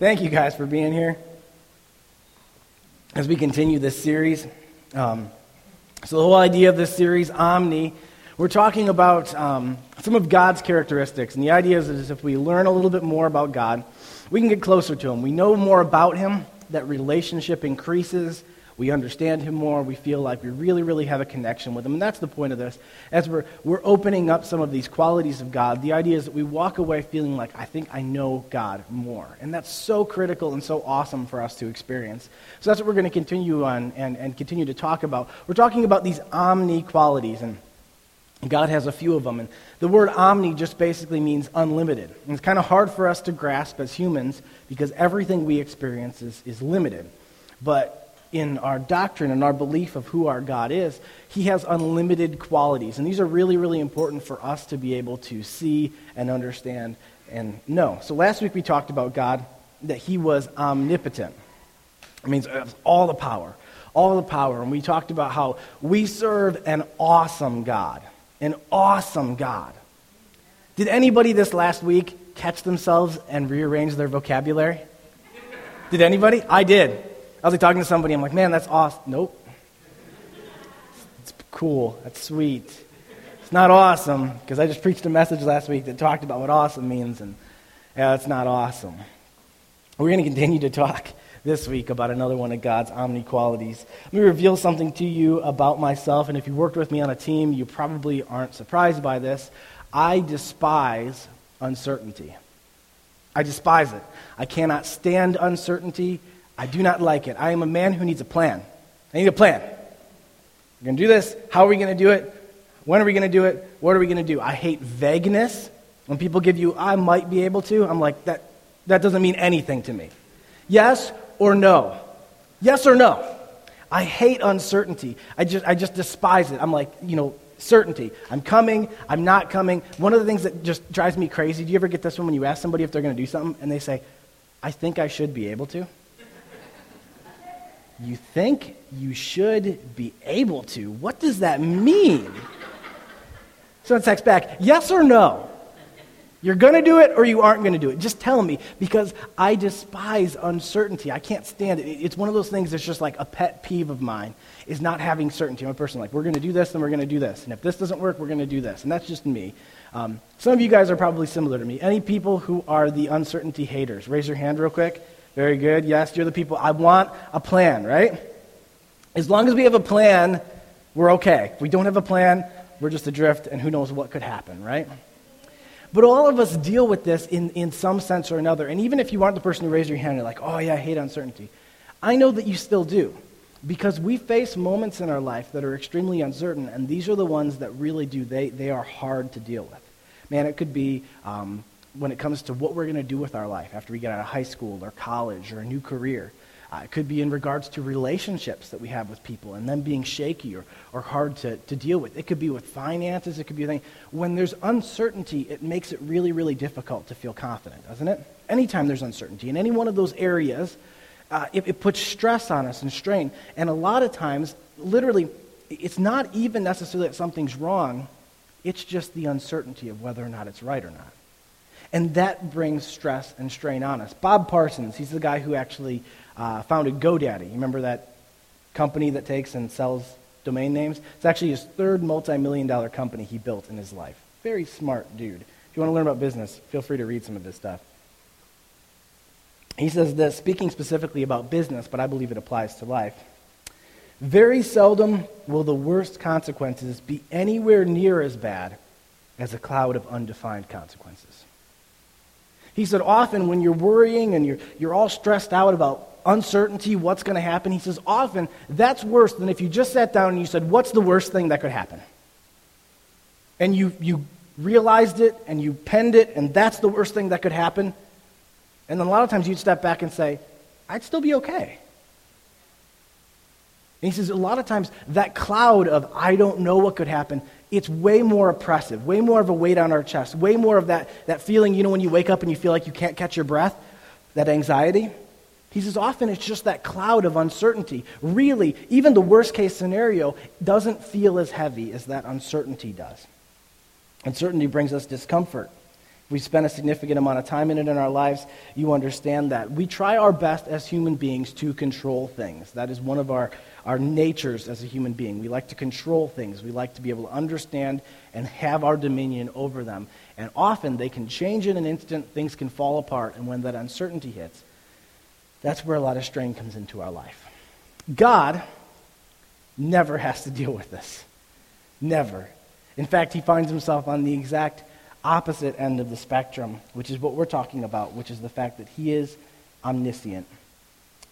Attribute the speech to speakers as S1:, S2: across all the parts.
S1: Thank you guys for being here. As we continue this series, um, so the whole idea of this series, Omni, we're talking about um, some of God's characteristics. And the idea is that if we learn a little bit more about God, we can get closer to Him. We know more about Him, that relationship increases, we understand him more. We feel like we really, really have a connection with him. And that's the point of this. As we're, we're opening up some of these qualities of God, the idea is that we walk away feeling like, I think I know God more. And that's so critical and so awesome for us to experience. So that's what we're going to continue on and, and continue to talk about. We're talking about these omni qualities. And God has a few of them. And the word omni just basically means unlimited. And it's kind of hard for us to grasp as humans because everything we experience is, is limited. But in our doctrine and our belief of who our God is, He has unlimited qualities. And these are really, really important for us to be able to see and understand and know. So last week we talked about God, that He was omnipotent. It means all the power, all the power. And we talked about how we serve an awesome God. An awesome God. Did anybody this last week catch themselves and rearrange their vocabulary? Did anybody? I did. I was like talking to somebody, I'm like, man, that's awesome. Nope. It's cool. That's sweet. It's not awesome because I just preached a message last week that talked about what awesome means, and yeah, it's not awesome. We're going to continue to talk this week about another one of God's omni qualities. Let me reveal something to you about myself, and if you worked with me on a team, you probably aren't surprised by this. I despise uncertainty. I despise it. I cannot stand uncertainty. I do not like it. I am a man who needs a plan. I need a plan. We're going to do this. How are we going to do it? When are we going to do it? What are we going to do? I hate vagueness. When people give you, I might be able to, I'm like, that, that doesn't mean anything to me. Yes or no? Yes or no? I hate uncertainty. I just, I just despise it. I'm like, you know, certainty. I'm coming, I'm not coming. One of the things that just drives me crazy, do you ever get this one when you ask somebody if they're going to do something and they say, I think I should be able to? You think you should be able to. What does that mean? So text back, yes or no? You're going to do it or you aren't going to do it. Just tell me because I despise uncertainty. I can't stand it. It's one of those things that's just like a pet peeve of mine is not having certainty. I'm a person like, we're going to do this and we're going to do this. And if this doesn't work, we're going to do this. And that's just me. Um, some of you guys are probably similar to me. Any people who are the uncertainty haters? Raise your hand real quick. Very good. Yes, you're the people. I want a plan, right? As long as we have a plan, we're okay. If we don't have a plan, we're just adrift, and who knows what could happen, right? But all of us deal with this in, in some sense or another. And even if you aren't the person who raised your hand, you're like, oh, yeah, I hate uncertainty. I know that you still do. Because we face moments in our life that are extremely uncertain, and these are the ones that really do, they, they are hard to deal with. Man, it could be um, when it comes to what we're going to do with our life after we get out of high school or college or a new career. Uh, it could be in regards to relationships that we have with people and them being shaky or, or hard to, to deal with. It could be with finances. It could be a thing. When there's uncertainty, it makes it really, really difficult to feel confident, doesn't it? Anytime there's uncertainty in any one of those areas, uh, it, it puts stress on us and strain. And a lot of times, literally, it's not even necessarily that something's wrong. It's just the uncertainty of whether or not it's right or not. And that brings stress and strain on us. Bob Parsons, he's the guy who actually uh, founded GoDaddy. You remember that company that takes and sells domain names? It's actually his third multi million dollar company he built in his life. Very smart dude. If you want to learn about business, feel free to read some of this stuff. He says this, speaking specifically about business, but I believe it applies to life. Very seldom will the worst consequences be anywhere near as bad as a cloud of undefined consequences. He said, often when you're worrying and you're, you're all stressed out about uncertainty, what's going to happen, he says, often that's worse than if you just sat down and you said, What's the worst thing that could happen? And you, you realized it and you penned it, and that's the worst thing that could happen. And then a lot of times you'd step back and say, I'd still be okay. And he says, a lot of times that cloud of I don't know what could happen it's way more oppressive, way more of a weight on our chest, way more of that, that feeling, you know, when you wake up and you feel like you can't catch your breath, that anxiety. He says often it's just that cloud of uncertainty. Really, even the worst case scenario doesn't feel as heavy as that uncertainty does. Uncertainty brings us discomfort. We spend a significant amount of time in it in our lives, you understand that we try our best as human beings to control things. That is one of our, our natures as a human being. We like to control things. We like to be able to understand and have our dominion over them. And often they can change in an instant, things can fall apart, and when that uncertainty hits, that's where a lot of strain comes into our life. God never has to deal with this. Never. In fact, he finds himself on the exact opposite end of the spectrum, which is what we're talking about, which is the fact that he is omniscient.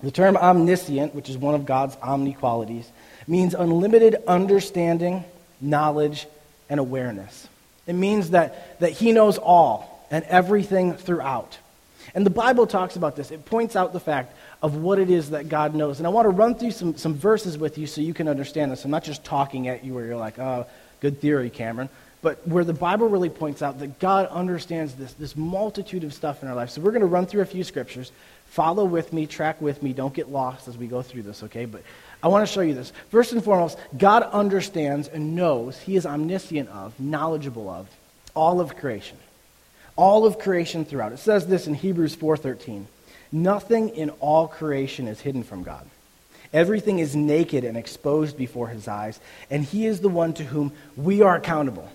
S1: The term omniscient, which is one of God's omni qualities, means unlimited understanding, knowledge, and awareness. It means that, that he knows all and everything throughout. And the Bible talks about this. It points out the fact of what it is that God knows. And I want to run through some, some verses with you so you can understand this. I'm not just talking at you where you're like, oh, good theory, Cameron but where the Bible really points out that God understands this, this multitude of stuff in our life. So we're going to run through a few scriptures. Follow with me, track with me. Don't get lost as we go through this, okay? But I want to show you this. First and foremost, God understands and knows, He is omniscient of, knowledgeable of, all of creation. All of creation throughout. It says this in Hebrews 4.13. Nothing in all creation is hidden from God. Everything is naked and exposed before his eyes, and he is the one to whom we are accountable.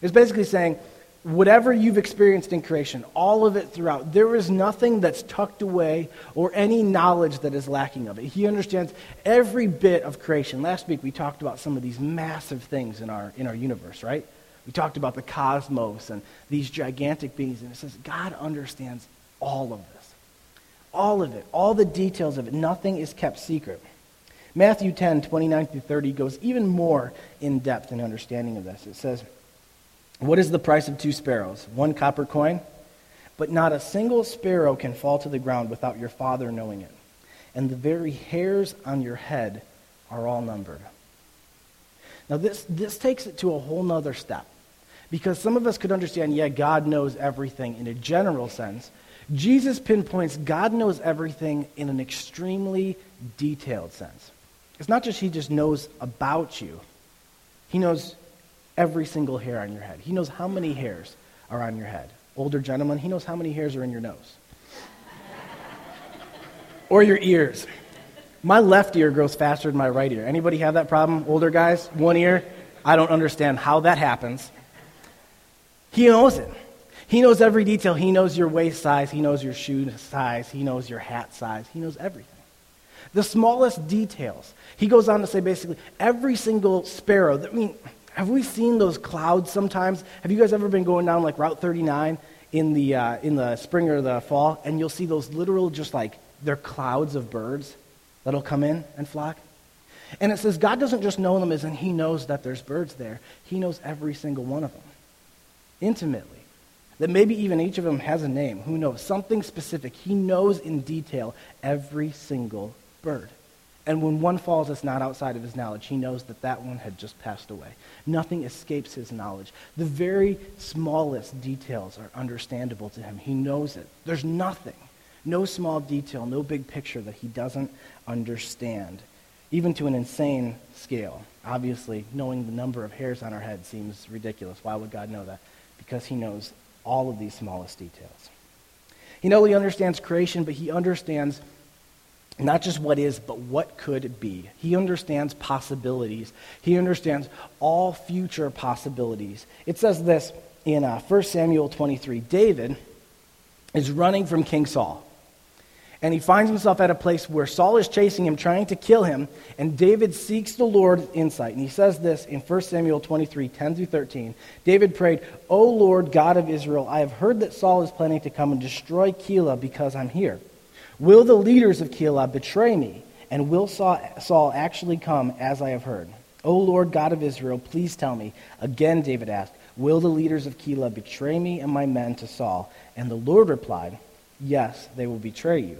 S1: It's basically saying, whatever you've experienced in creation, all of it throughout, there is nothing that's tucked away or any knowledge that is lacking of it. He understands every bit of creation. Last week we talked about some of these massive things in our, in our universe, right? We talked about the cosmos and these gigantic beings, and it says God understands all of this. All of it, all the details of it. Nothing is kept secret. Matthew 10, 29 through 30 goes even more in depth in understanding of this. It says, what is the price of two sparrows? One copper coin? But not a single sparrow can fall to the ground without your Father knowing it. And the very hairs on your head are all numbered. Now, this, this takes it to a whole nother step. Because some of us could understand, yeah, God knows everything in a general sense. Jesus pinpoints God knows everything in an extremely detailed sense. It's not just He just knows about you, He knows every single hair on your head. He knows how many hairs are on your head. Older gentlemen, he knows how many hairs are in your nose. or your ears. My left ear grows faster than my right ear. Anybody have that problem? Older guys, one ear? I don't understand how that happens. He knows it. He knows every detail. He knows your waist size. He knows your shoe size. He knows your hat size. He knows everything. The smallest details. He goes on to say basically every single sparrow. I mean, have we seen those clouds sometimes? Have you guys ever been going down like Route 39 in the, uh, in the spring or the fall, and you'll see those literal, just like, they're clouds of birds that'll come in and flock? And it says God doesn't just know them as in He knows that there's birds there. He knows every single one of them intimately. That maybe even each of them has a name. Who knows? Something specific. He knows in detail every single bird. And when one falls that's not outside of his knowledge, he knows that that one had just passed away. Nothing escapes his knowledge. The very smallest details are understandable to him. He knows it. There's nothing, no small detail, no big picture that he doesn't understand, even to an insane scale. Obviously, knowing the number of hairs on our head seems ridiculous. Why would God know that? Because he knows all of these smallest details. He not only understands creation, but he understands not just what is, but what could be. He understands possibilities. He understands all future possibilities. It says this in uh, 1 Samuel 23 David is running from King Saul. And he finds himself at a place where Saul is chasing him, trying to kill him, and David seeks the Lord's insight. And he says this in 1 Samuel 23 10 through 13. David prayed, O Lord, God of Israel, I have heard that Saul is planning to come and destroy Keilah because I'm here. Will the leaders of Keilah betray me? And will Saul actually come as I have heard? O Lord God of Israel, please tell me. Again, David asked, Will the leaders of Keilah betray me and my men to Saul? And the Lord replied, Yes, they will betray you.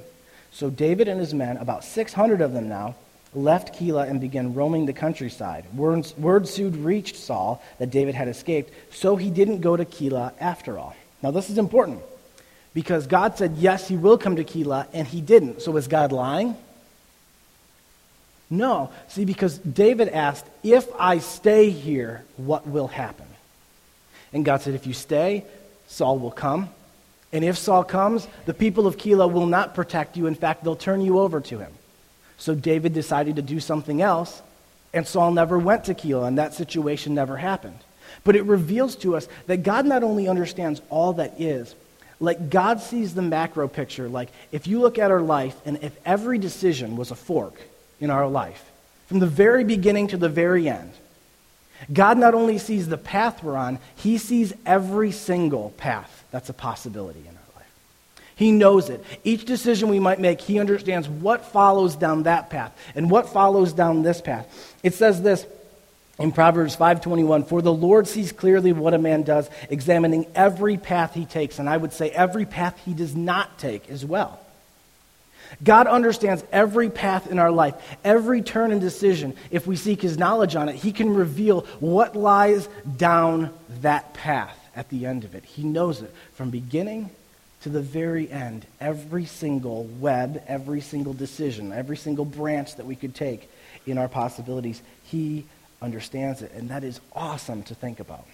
S1: So David and his men, about 600 of them now, left Keilah and began roaming the countryside. Word, word soon reached Saul that David had escaped, so he didn't go to Keilah after all. Now, this is important. Because God said, yes, he will come to Keilah, and he didn't. So is God lying? No. See, because David asked, if I stay here, what will happen? And God said, if you stay, Saul will come. And if Saul comes, the people of Keilah will not protect you. In fact, they'll turn you over to him. So David decided to do something else, and Saul never went to Keilah, and that situation never happened. But it reveals to us that God not only understands all that is, like God sees the macro picture. Like if you look at our life, and if every decision was a fork in our life, from the very beginning to the very end, God not only sees the path we're on, He sees every single path that's a possibility in our life. He knows it. Each decision we might make, He understands what follows down that path and what follows down this path. It says this in Proverbs 5:21, "For the Lord sees clearly what a man does, examining every path he takes." And I would say every path he does not take as well. God understands every path in our life, every turn and decision. If we seek his knowledge on it, he can reveal what lies down that path at the end of it. He knows it from beginning to the very end. Every single web, every single decision, every single branch that we could take in our possibilities, he understands it. And that is awesome to think about.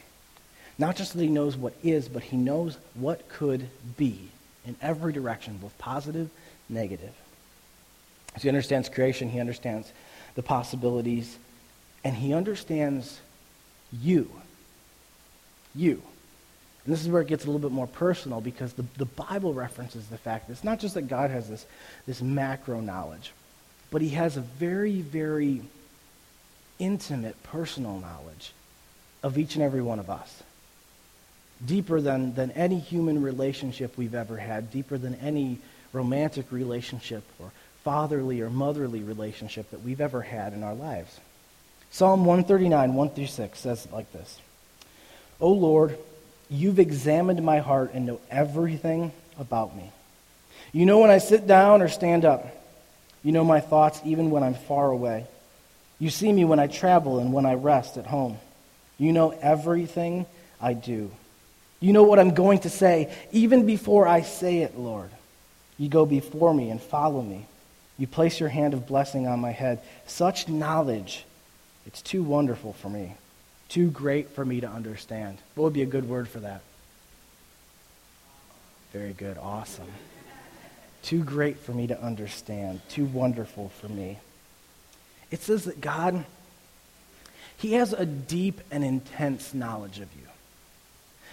S1: Not just that he knows what is, but he knows what could be in every direction, both positive negative. As he understands creation, he understands the possibilities, and he understands you. You. And this is where it gets a little bit more personal because the, the Bible references the fact that it's not just that God has this, this macro knowledge, but he has a very, very intimate, personal knowledge of each and every one of us. Deeper than, than any human relationship we've ever had, deeper than any romantic relationship or fatherly or motherly relationship that we've ever had in our lives. Psalm 139, 1 through 6 says like this O Lord, you've examined my heart and know everything about me. You know when I sit down or stand up. You know my thoughts even when I'm far away. You see me when I travel and when I rest at home. You know everything I do. You know what I'm going to say even before I say it, Lord. You go before me and follow me. You place your hand of blessing on my head. Such knowledge, it's too wonderful for me, too great for me to understand. What would be a good word for that? Very good. Awesome. Too great for me to understand, too wonderful for me. It says that God, He has a deep and intense knowledge of you.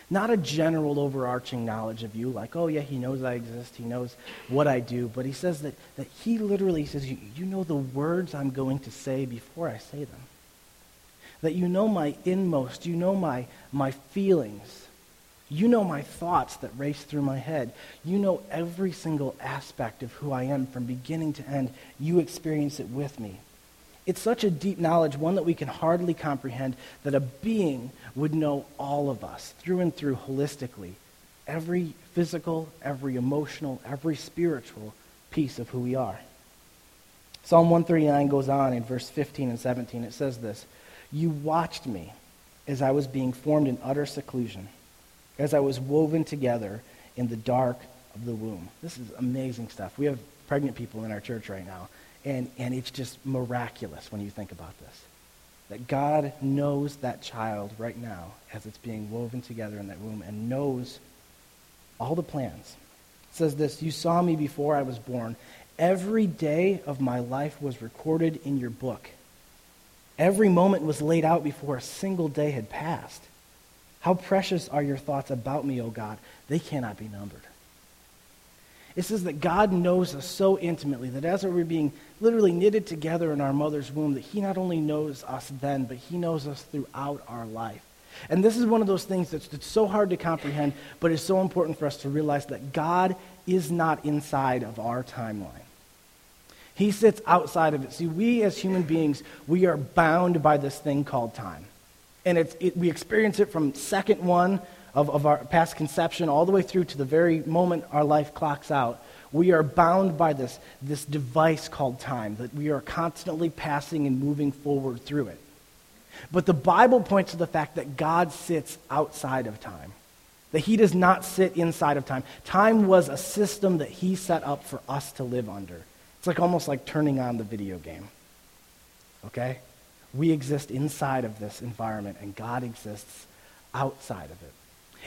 S1: Not a general overarching knowledge of you, like, oh, yeah, he knows I exist, he knows what I do, but he says that, that he literally says, you, you know the words I'm going to say before I say them. That you know my inmost, you know my, my feelings, you know my thoughts that race through my head. You know every single aspect of who I am from beginning to end. You experience it with me. It's such a deep knowledge, one that we can hardly comprehend, that a being would know all of us through and through holistically. Every physical, every emotional, every spiritual piece of who we are. Psalm 139 goes on in verse 15 and 17. It says this You watched me as I was being formed in utter seclusion, as I was woven together in the dark of the womb. This is amazing stuff. We have pregnant people in our church right now. And, and it's just miraculous when you think about this. That God knows that child right now as it's being woven together in that womb and knows all the plans. It says this You saw me before I was born. Every day of my life was recorded in your book. Every moment was laid out before a single day had passed. How precious are your thoughts about me, O God? They cannot be numbered. It says that God knows us so intimately that as we're being literally knitted together in our mother's womb, that He not only knows us then, but He knows us throughout our life. And this is one of those things that's, that's so hard to comprehend, but it's so important for us to realize that God is not inside of our timeline. He sits outside of it. See, we as human beings, we are bound by this thing called time. And it's, it, we experience it from second one of, of our past conception all the way through to the very moment our life clocks out, we are bound by this, this device called time, that we are constantly passing and moving forward through it. But the Bible points to the fact that God sits outside of time, that He does not sit inside of time. Time was a system that He set up for us to live under. It's like almost like turning on the video game. Okay? We exist inside of this environment, and God exists outside of it.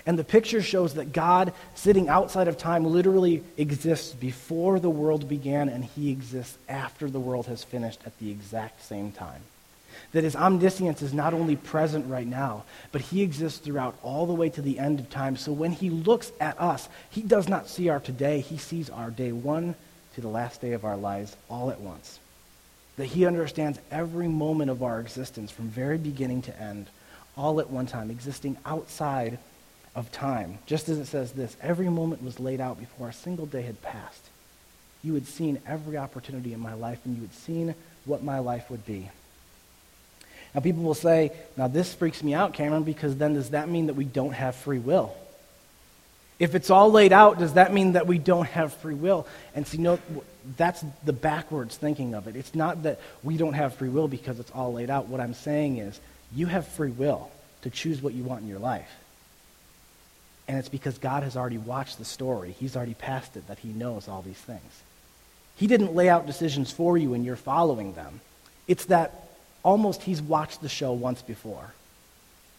S1: And the picture shows that God, sitting outside of time, literally exists before the world began, and he exists after the world has finished at the exact same time. That his omniscience is not only present right now, but he exists throughout all the way to the end of time. So when he looks at us, he does not see our today, he sees our day one to the last day of our lives all at once. That he understands every moment of our existence from very beginning to end, all at one time, existing outside of time. Just as it says this every moment was laid out before a single day had passed. You had seen every opportunity in my life, and you had seen what my life would be. Now, people will say, now this freaks me out, Cameron, because then does that mean that we don't have free will? If it's all laid out, does that mean that we don't have free will? And see, no, that's the backwards thinking of it. It's not that we don't have free will because it's all laid out. What I'm saying is, you have free will to choose what you want in your life. And it's because God has already watched the story. He's already passed it that he knows all these things. He didn't lay out decisions for you and you're following them. It's that almost he's watched the show once before.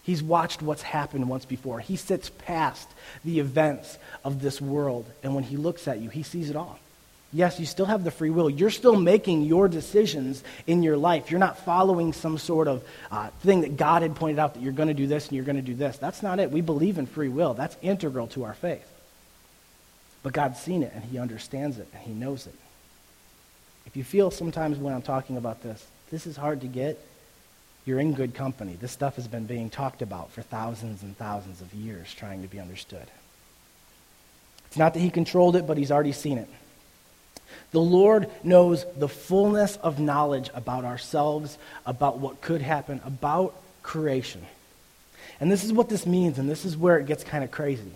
S1: He's watched what's happened once before. He sits past the events of this world, and when he looks at you, he sees it all. Yes, you still have the free will. You're still making your decisions in your life. You're not following some sort of uh, thing that God had pointed out that you're going to do this and you're going to do this. That's not it. We believe in free will, that's integral to our faith. But God's seen it and He understands it and He knows it. If you feel sometimes when I'm talking about this, this is hard to get, you're in good company. This stuff has been being talked about for thousands and thousands of years trying to be understood. It's not that he controlled it, but he's already seen it. The Lord knows the fullness of knowledge about ourselves, about what could happen, about creation. And this is what this means, and this is where it gets kind of crazy.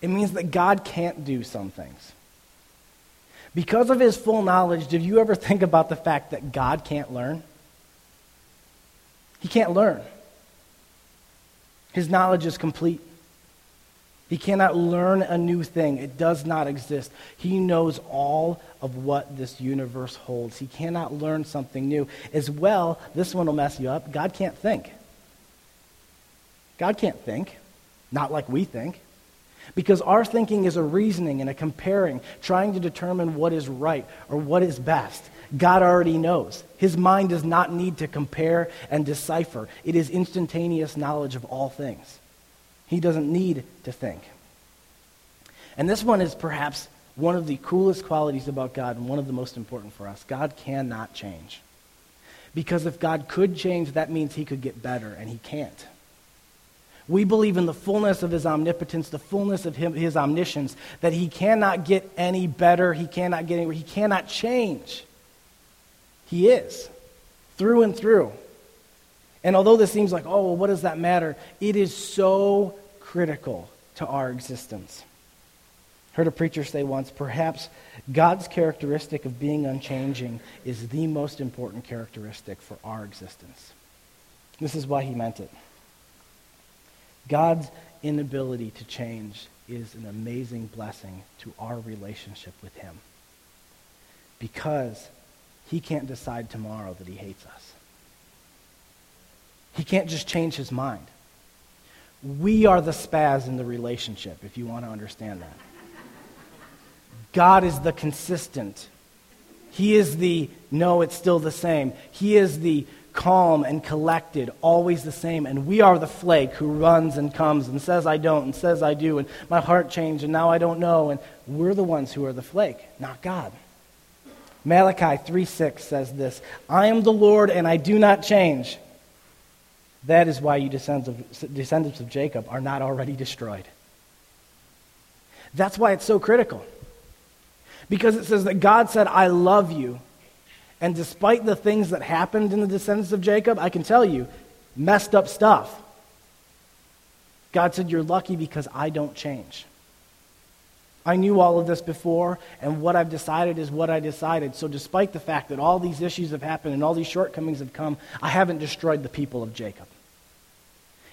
S1: It means that God can't do some things. Because of his full knowledge, did you ever think about the fact that God can't learn? He can't learn. His knowledge is complete. He cannot learn a new thing. It does not exist. He knows all of what this universe holds. He cannot learn something new. As well, this one will mess you up. God can't think. God can't think, not like we think. Because our thinking is a reasoning and a comparing, trying to determine what is right or what is best. God already knows. His mind does not need to compare and decipher, it is instantaneous knowledge of all things. He doesn't need to think. And this one is perhaps one of the coolest qualities about God and one of the most important for us. God cannot change. Because if God could change, that means he could get better, and he can't. We believe in the fullness of his omnipotence, the fullness of him, his omniscience, that he cannot get any better, he cannot get anywhere, he cannot change. He is, through and through. And although this seems like, oh, well, what does that matter? It is so critical to our existence. Heard a preacher say once, perhaps God's characteristic of being unchanging is the most important characteristic for our existence. This is why he meant it. God's inability to change is an amazing blessing to our relationship with him. Because he can't decide tomorrow that he hates us. He can't just change his mind. We are the spaz in the relationship, if you want to understand that. God is the consistent. He is the, no, it's still the same. He is the calm and collected, always the same. And we are the flake who runs and comes and says, I don't, and says, I do, and my heart changed, and now I don't know. And we're the ones who are the flake, not God. Malachi 3 6 says this I am the Lord, and I do not change. That is why you descendants of, descendants of Jacob are not already destroyed. That's why it's so critical. Because it says that God said, I love you. And despite the things that happened in the descendants of Jacob, I can tell you, messed up stuff. God said, You're lucky because I don't change. I knew all of this before, and what I've decided is what I decided. So, despite the fact that all these issues have happened and all these shortcomings have come, I haven't destroyed the people of Jacob.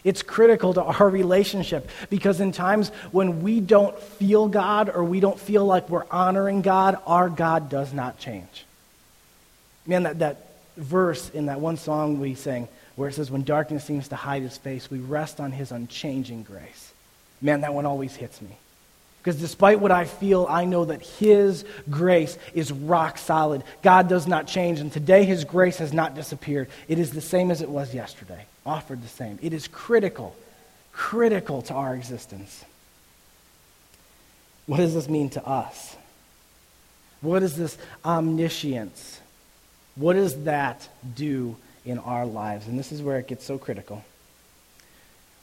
S1: It's critical to our relationship because in times when we don't feel God or we don't feel like we're honoring God, our God does not change. Man, that, that verse in that one song we sang, where it says, When darkness seems to hide his face, we rest on his unchanging grace. Man, that one always hits me. Because despite what I feel, I know that His grace is rock solid. God does not change, and today His grace has not disappeared. It is the same as it was yesterday, offered the same. It is critical, critical to our existence. What does this mean to us? What is this omniscience? What does that do in our lives? And this is where it gets so critical.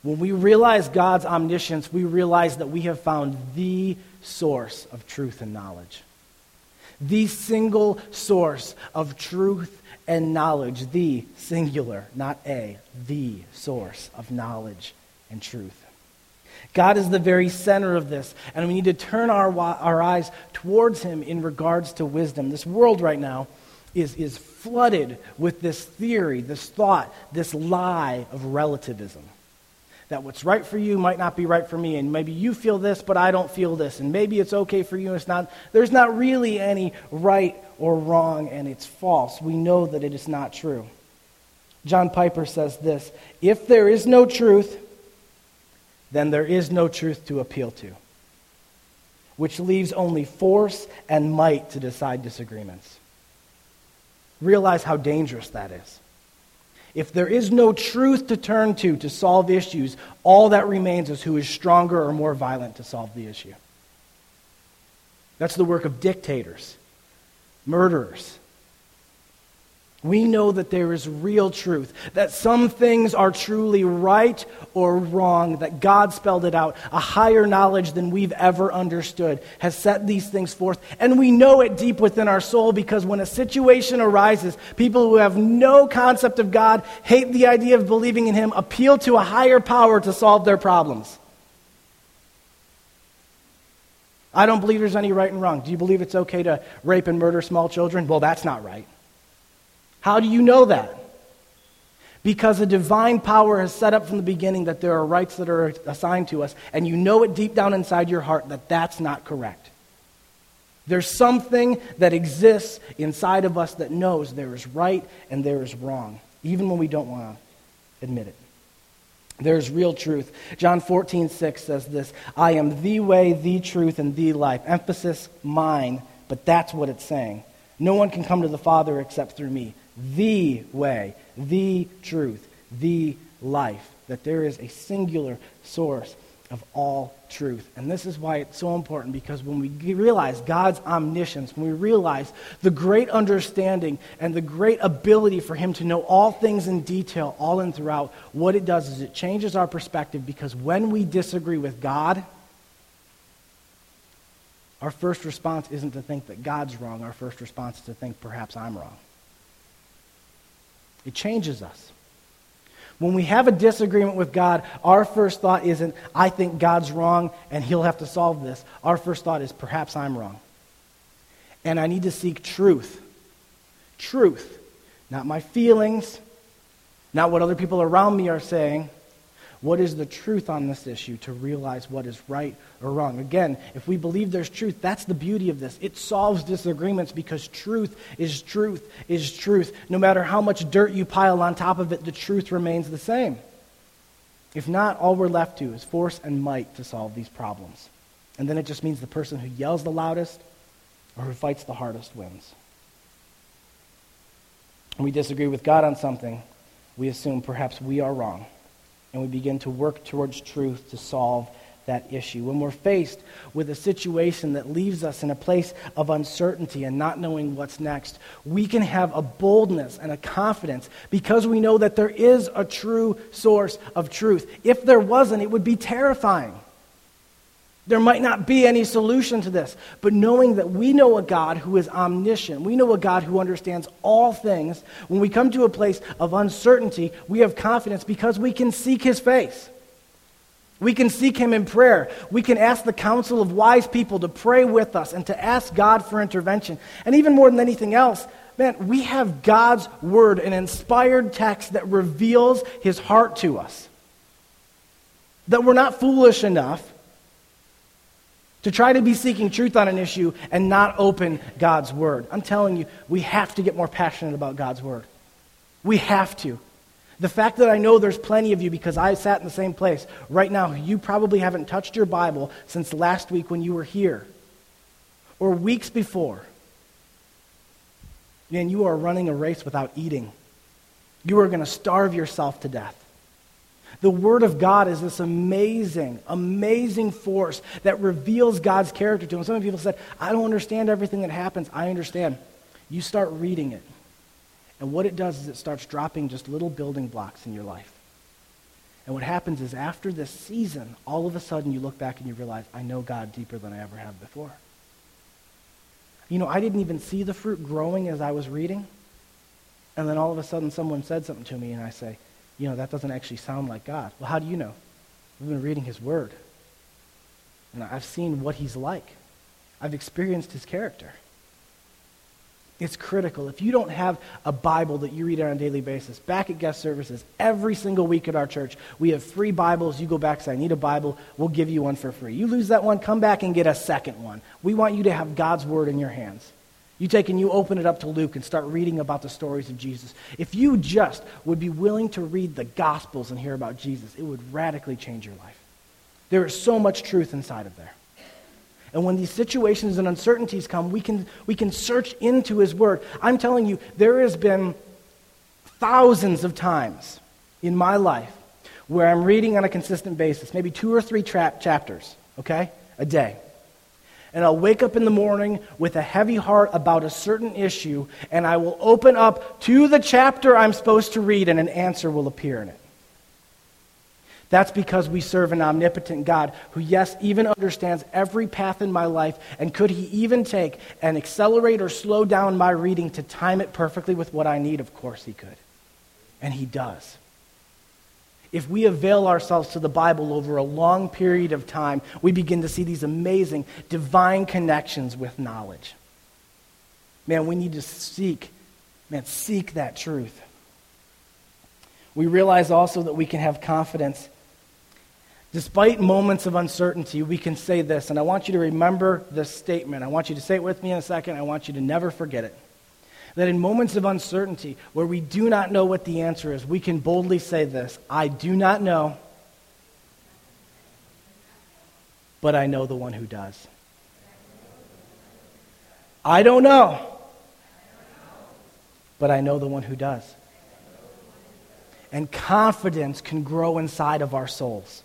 S1: When we realize God's omniscience, we realize that we have found the source of truth and knowledge. The single source of truth and knowledge. The singular, not a, the source of knowledge and truth. God is the very center of this, and we need to turn our, our eyes towards Him in regards to wisdom. This world right now is, is flooded with this theory, this thought, this lie of relativism that what's right for you might not be right for me, and maybe you feel this, but I don't feel this, and maybe it's okay for you, and it's not. There's not really any right or wrong, and it's false. We know that it is not true. John Piper says this If there is no truth, then there is no truth to appeal to, which leaves only force and might to decide disagreements. Realize how dangerous that is. If there is no truth to turn to to solve issues, all that remains is who is stronger or more violent to solve the issue. That's the work of dictators, murderers, we know that there is real truth, that some things are truly right or wrong, that God spelled it out. A higher knowledge than we've ever understood has set these things forth. And we know it deep within our soul because when a situation arises, people who have no concept of God, hate the idea of believing in Him, appeal to a higher power to solve their problems. I don't believe there's any right and wrong. Do you believe it's okay to rape and murder small children? Well, that's not right. How do you know that? Because a divine power has set up from the beginning that there are rights that are assigned to us, and you know it deep down inside your heart that that's not correct. There's something that exists inside of us that knows there is right and there is wrong, even when we don't want to admit it. There's real truth. John 14, 6 says this I am the way, the truth, and the life. Emphasis mine, but that's what it's saying. No one can come to the Father except through me the way, the truth, the life. That there is a singular source of all truth. And this is why it's so important because when we realize God's omniscience, when we realize the great understanding and the great ability for Him to know all things in detail, all in throughout, what it does is it changes our perspective because when we disagree with God, our first response isn't to think that God's wrong. Our first response is to think perhaps I'm wrong. It changes us. When we have a disagreement with God, our first thought isn't, I think God's wrong and he'll have to solve this. Our first thought is, perhaps I'm wrong. And I need to seek truth. Truth. Not my feelings, not what other people around me are saying, what is the truth on this issue to realize what is right or wrong? Again, if we believe there's truth, that's the beauty of this. It solves disagreements because truth is truth is truth. No matter how much dirt you pile on top of it, the truth remains the same. If not, all we're left to is force and might to solve these problems. And then it just means the person who yells the loudest or who fights the hardest wins. We disagree with God on something, we assume perhaps we are wrong and we begin to work towards truth to solve that issue. When we're faced with a situation that leaves us in a place of uncertainty and not knowing what's next, we can have a boldness and a confidence because we know that there is a true source of truth. If there wasn't, it would be terrifying. There might not be any solution to this, but knowing that we know a God who is omniscient, we know a God who understands all things, when we come to a place of uncertainty, we have confidence because we can seek his face. We can seek him in prayer. We can ask the counsel of wise people to pray with us and to ask God for intervention. And even more than anything else, man, we have God's word, an inspired text that reveals his heart to us. That we're not foolish enough to try to be seeking truth on an issue and not open God's Word. I'm telling you, we have to get more passionate about God's Word. We have to. The fact that I know there's plenty of you because I sat in the same place. Right now, you probably haven't touched your Bible since last week when you were here or weeks before. Man, you are running a race without eating. You are going to starve yourself to death. The Word of God is this amazing, amazing force that reveals God's character to him. Some people said, I don't understand everything that happens. I understand. You start reading it. And what it does is it starts dropping just little building blocks in your life. And what happens is after this season, all of a sudden you look back and you realize, I know God deeper than I ever have before. You know, I didn't even see the fruit growing as I was reading. And then all of a sudden someone said something to me and I say, you know, that doesn't actually sound like God. Well, how do you know? We've been reading his word. And I've seen what he's like. I've experienced his character. It's critical. If you don't have a Bible that you read on a daily basis, back at guest services, every single week at our church, we have free Bibles. You go back and say, I need a Bible. We'll give you one for free. You lose that one, come back and get a second one. We want you to have God's Word in your hands. You take and you open it up to Luke and start reading about the stories of Jesus. If you just would be willing to read the Gospels and hear about Jesus, it would radically change your life. There is so much truth inside of there. And when these situations and uncertainties come, we can, we can search into His Word. I'm telling you, there has been thousands of times in my life where I'm reading on a consistent basis, maybe two or three tra- chapters, okay, a day. And I'll wake up in the morning with a heavy heart about a certain issue, and I will open up to the chapter I'm supposed to read, and an answer will appear in it. That's because we serve an omnipotent God who, yes, even understands every path in my life. And could he even take and accelerate or slow down my reading to time it perfectly with what I need? Of course he could. And he does. If we avail ourselves to the Bible over a long period of time, we begin to see these amazing divine connections with knowledge. Man, we need to seek, man, seek that truth. We realize also that we can have confidence Despite moments of uncertainty, we can say this, and I want you to remember this statement. I want you to say it with me in a second. I want you to never forget it. That in moments of uncertainty, where we do not know what the answer is, we can boldly say this I do not know, but I know the one who does. I don't know, but I know the one who does. And confidence can grow inside of our souls.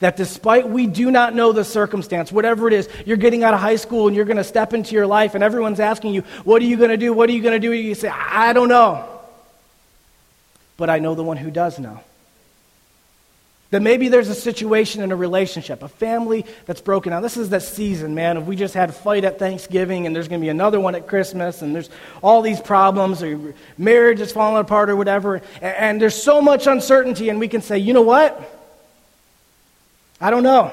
S1: That despite we do not know the circumstance, whatever it is, you're getting out of high school and you're going to step into your life and everyone's asking you, What are you going to do? What are you going to do? You say, I don't know. But I know the one who does know. That maybe there's a situation in a relationship, a family that's broken. Now, this is the season, man. If we just had a fight at Thanksgiving and there's going to be another one at Christmas and there's all these problems or marriage is falling apart or whatever, and, and there's so much uncertainty, and we can say, you know what? I don't know.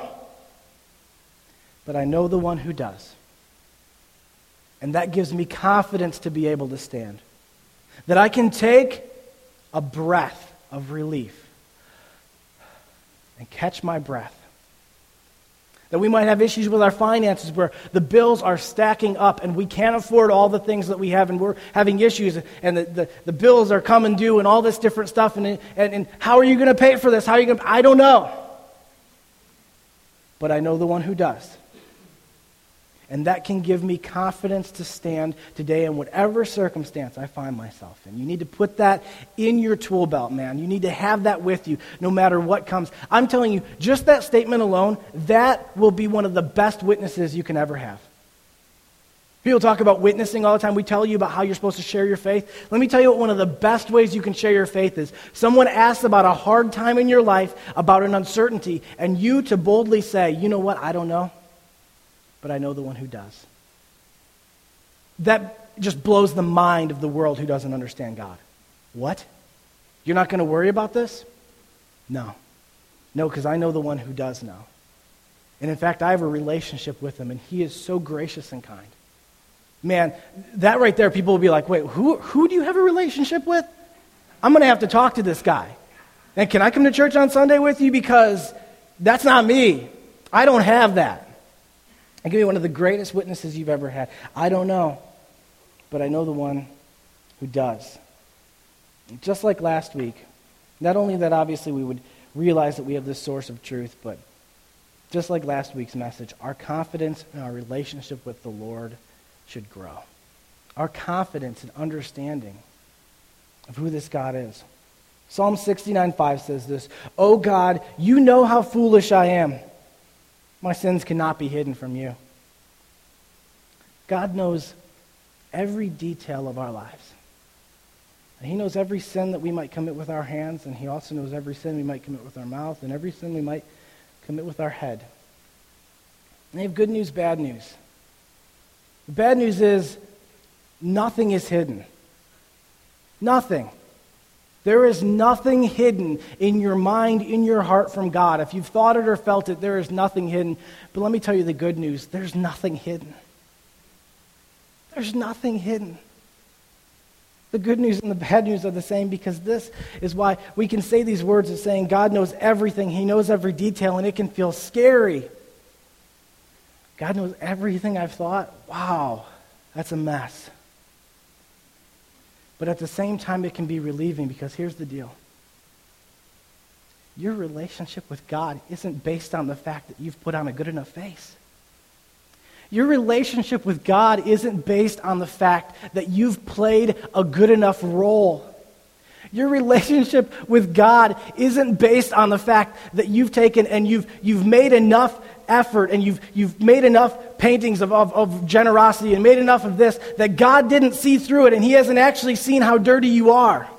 S1: But I know the one who does. And that gives me confidence to be able to stand. That I can take a breath of relief and catch my breath. That we might have issues with our finances where the bills are stacking up and we can't afford all the things that we have and we're having issues and the, the, the bills are coming due and all this different stuff. And, and, and how are you going to pay for this? How are you going? I don't know but I know the one who does. And that can give me confidence to stand today in whatever circumstance I find myself in. You need to put that in your tool belt, man. You need to have that with you no matter what comes. I'm telling you, just that statement alone, that will be one of the best witnesses you can ever have. People talk about witnessing all the time. We tell you about how you're supposed to share your faith. Let me tell you what one of the best ways you can share your faith is. Someone asks about a hard time in your life, about an uncertainty, and you to boldly say, you know what, I don't know, but I know the one who does. That just blows the mind of the world who doesn't understand God. What? You're not going to worry about this? No. No, because I know the one who does know. And in fact, I have a relationship with him, and he is so gracious and kind. Man, that right there, people will be like, wait, who, who do you have a relationship with? I'm going to have to talk to this guy. And can I come to church on Sunday with you? Because that's not me. I don't have that. I give you one of the greatest witnesses you've ever had. I don't know, but I know the one who does. Just like last week, Not only that, obviously, we would realize that we have this source of truth, but just like last week's message, our confidence in our relationship with the Lord should grow. Our confidence and understanding of who this God is. Psalm 69 5 says this O God, you know how foolish I am. My sins cannot be hidden from you. God knows every detail of our lives. And he knows every sin that we might commit with our hands, and he also knows every sin we might commit with our mouth, and every sin we might commit with our head. And they have good news, bad news. The bad news is nothing is hidden. Nothing. There is nothing hidden in your mind, in your heart from God. If you've thought it or felt it, there is nothing hidden. But let me tell you the good news there's nothing hidden. There's nothing hidden. The good news and the bad news are the same because this is why we can say these words of saying God knows everything, He knows every detail, and it can feel scary. God knows everything I've thought. Wow, that's a mess. But at the same time, it can be relieving because here's the deal your relationship with God isn't based on the fact that you've put on a good enough face. Your relationship with God isn't based on the fact that you've played a good enough role. Your relationship with God isn't based on the fact that you've taken and you've, you've made enough effort and you've, you've made enough paintings of, of, of generosity and made enough of this that God didn't see through it and He hasn't actually seen how dirty you are.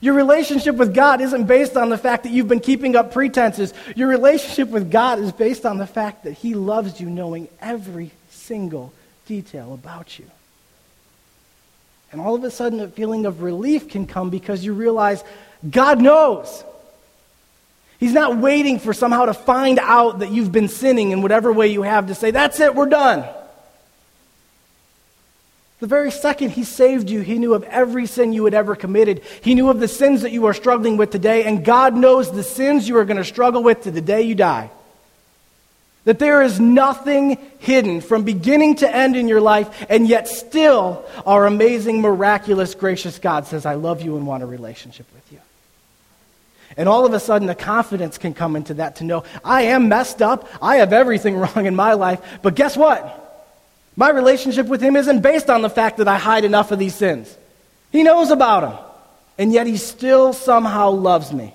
S1: Your relationship with God isn't based on the fact that you've been keeping up pretenses. Your relationship with God is based on the fact that He loves you, knowing every single detail about you. And all of a sudden, a feeling of relief can come because you realize God knows. He's not waiting for somehow to find out that you've been sinning in whatever way you have to say, That's it, we're done. The very second he saved you, he knew of every sin you had ever committed. He knew of the sins that you are struggling with today, and God knows the sins you are going to struggle with to the day you die. That there is nothing hidden from beginning to end in your life, and yet still our amazing, miraculous, gracious God says, I love you and want a relationship with you. And all of a sudden, the confidence can come into that to know I am messed up. I have everything wrong in my life. But guess what? My relationship with Him isn't based on the fact that I hide enough of these sins. He knows about them. And yet He still somehow loves me.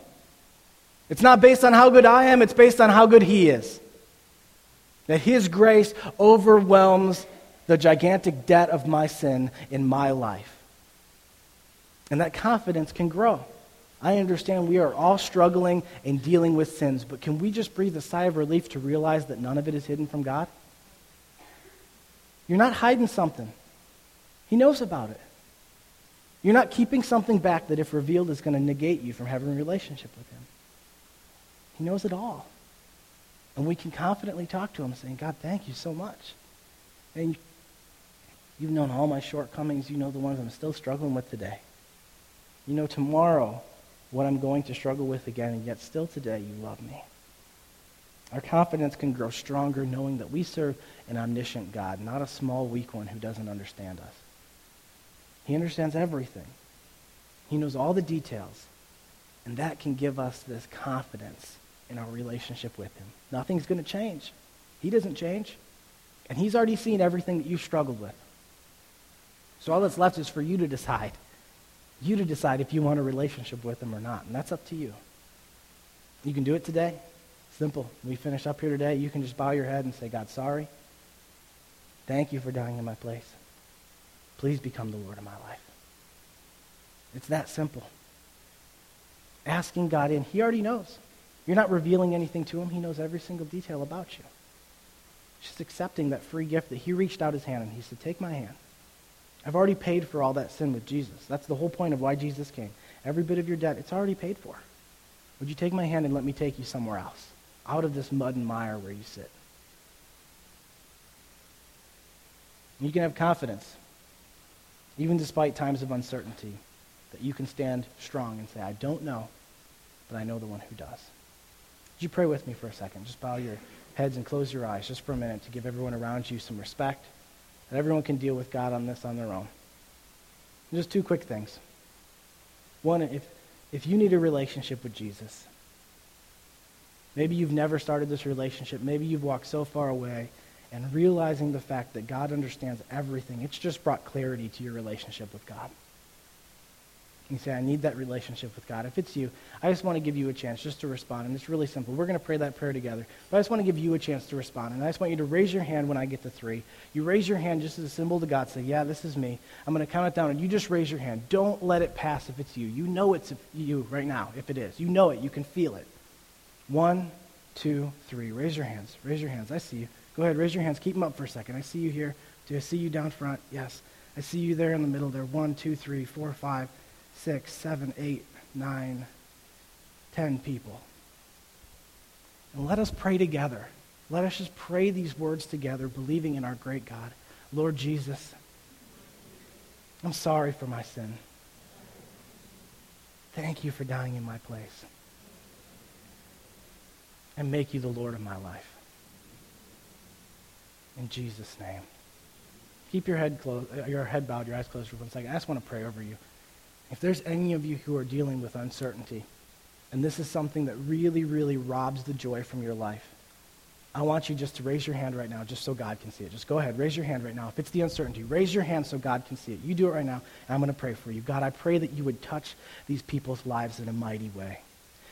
S1: It's not based on how good I am, it's based on how good He is. That His grace overwhelms the gigantic debt of my sin in my life. And that confidence can grow. I understand we are all struggling and dealing with sins, but can we just breathe a sigh of relief to realize that none of it is hidden from God? You're not hiding something. He knows about it. You're not keeping something back that, if revealed, is going to negate you from having a relationship with Him. He knows it all. And we can confidently talk to Him saying, God, thank you so much. And you've known all my shortcomings. You know the ones I'm still struggling with today. You know tomorrow what I'm going to struggle with again, and yet still today you love me. Our confidence can grow stronger knowing that we serve an omniscient God, not a small, weak one who doesn't understand us. He understands everything. He knows all the details. And that can give us this confidence in our relationship with him. Nothing's going to change. He doesn't change. And he's already seen everything that you've struggled with. So all that's left is for you to decide. You to decide if you want a relationship with him or not. And that's up to you. You can do it today. Simple. We finish up here today. You can just bow your head and say, God, sorry. Thank you for dying in my place. Please become the Lord of my life. It's that simple. Asking God in. He already knows. You're not revealing anything to him. He knows every single detail about you. Just accepting that free gift that he reached out his hand and he said, Take my hand. I've already paid for all that sin with Jesus. That's the whole point of why Jesus came. Every bit of your debt, it's already paid for. Would you take my hand and let me take you somewhere else? out of this mud and mire where you sit. You can have confidence, even despite times of uncertainty, that you can stand strong and say, I don't know, but I know the one who does. Would you pray with me for a second? Just bow your heads and close your eyes just for a minute to give everyone around you some respect, that everyone can deal with God on this on their own. Just two quick things. One, if if you need a relationship with Jesus, maybe you've never started this relationship, maybe you've walked so far away, and realizing the fact that God understands everything, it's just brought clarity to your relationship with God. You say, I need that relationship with God. If it's you, I just want to give you a chance just to respond. And it's really simple. We're going to pray that prayer together. But I just want to give you a chance to respond. And I just want you to raise your hand when I get to three. You raise your hand just as a symbol to God. Say, yeah, this is me. I'm going to count it down. And you just raise your hand. Don't let it pass if it's you. You know it's you right now, if it is. You know it. You can feel it. One, two, three. Raise your hands. Raise your hands. I see you. Go ahead. Raise your hands. Keep them up for a second. I see you here. Do I see you down front? Yes. I see you there in the middle there. One, two, three, four, five six, seven, eight, nine, ten people. And let us pray together. Let us just pray these words together, believing in our great God. Lord Jesus, I'm sorry for my sin. Thank you for dying in my place. And make you the Lord of my life. In Jesus' name. Keep your head closed, uh, your head bowed, your eyes closed for one second. I just want to pray over you. If there's any of you who are dealing with uncertainty, and this is something that really, really robs the joy from your life, I want you just to raise your hand right now just so God can see it. Just go ahead, raise your hand right now. If it's the uncertainty, raise your hand so God can see it. You do it right now, and I'm going to pray for you. God, I pray that you would touch these people's lives in a mighty way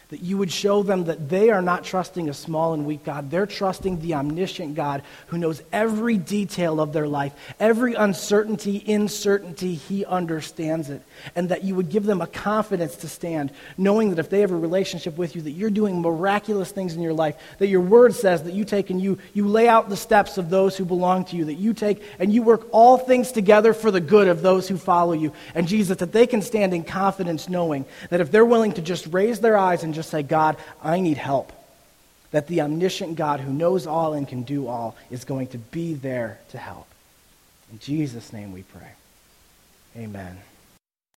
S1: that you would show them that they are not trusting a small and weak God. They're trusting the omniscient God who knows every detail of their life, every uncertainty, uncertainty, he understands it. And that you would give them a confidence to stand, knowing that if they have a relationship with you, that you're doing miraculous things in your life, that your word says that you take and you, you lay out the steps of those who belong to you, that you take and you work all things together for the good of those who follow you. And Jesus, that they can stand in confidence knowing that if they're willing to just raise their eyes and just say, God, I need help. That the omniscient God who knows all and can do all is going to be there to help. In Jesus' name we pray. Amen.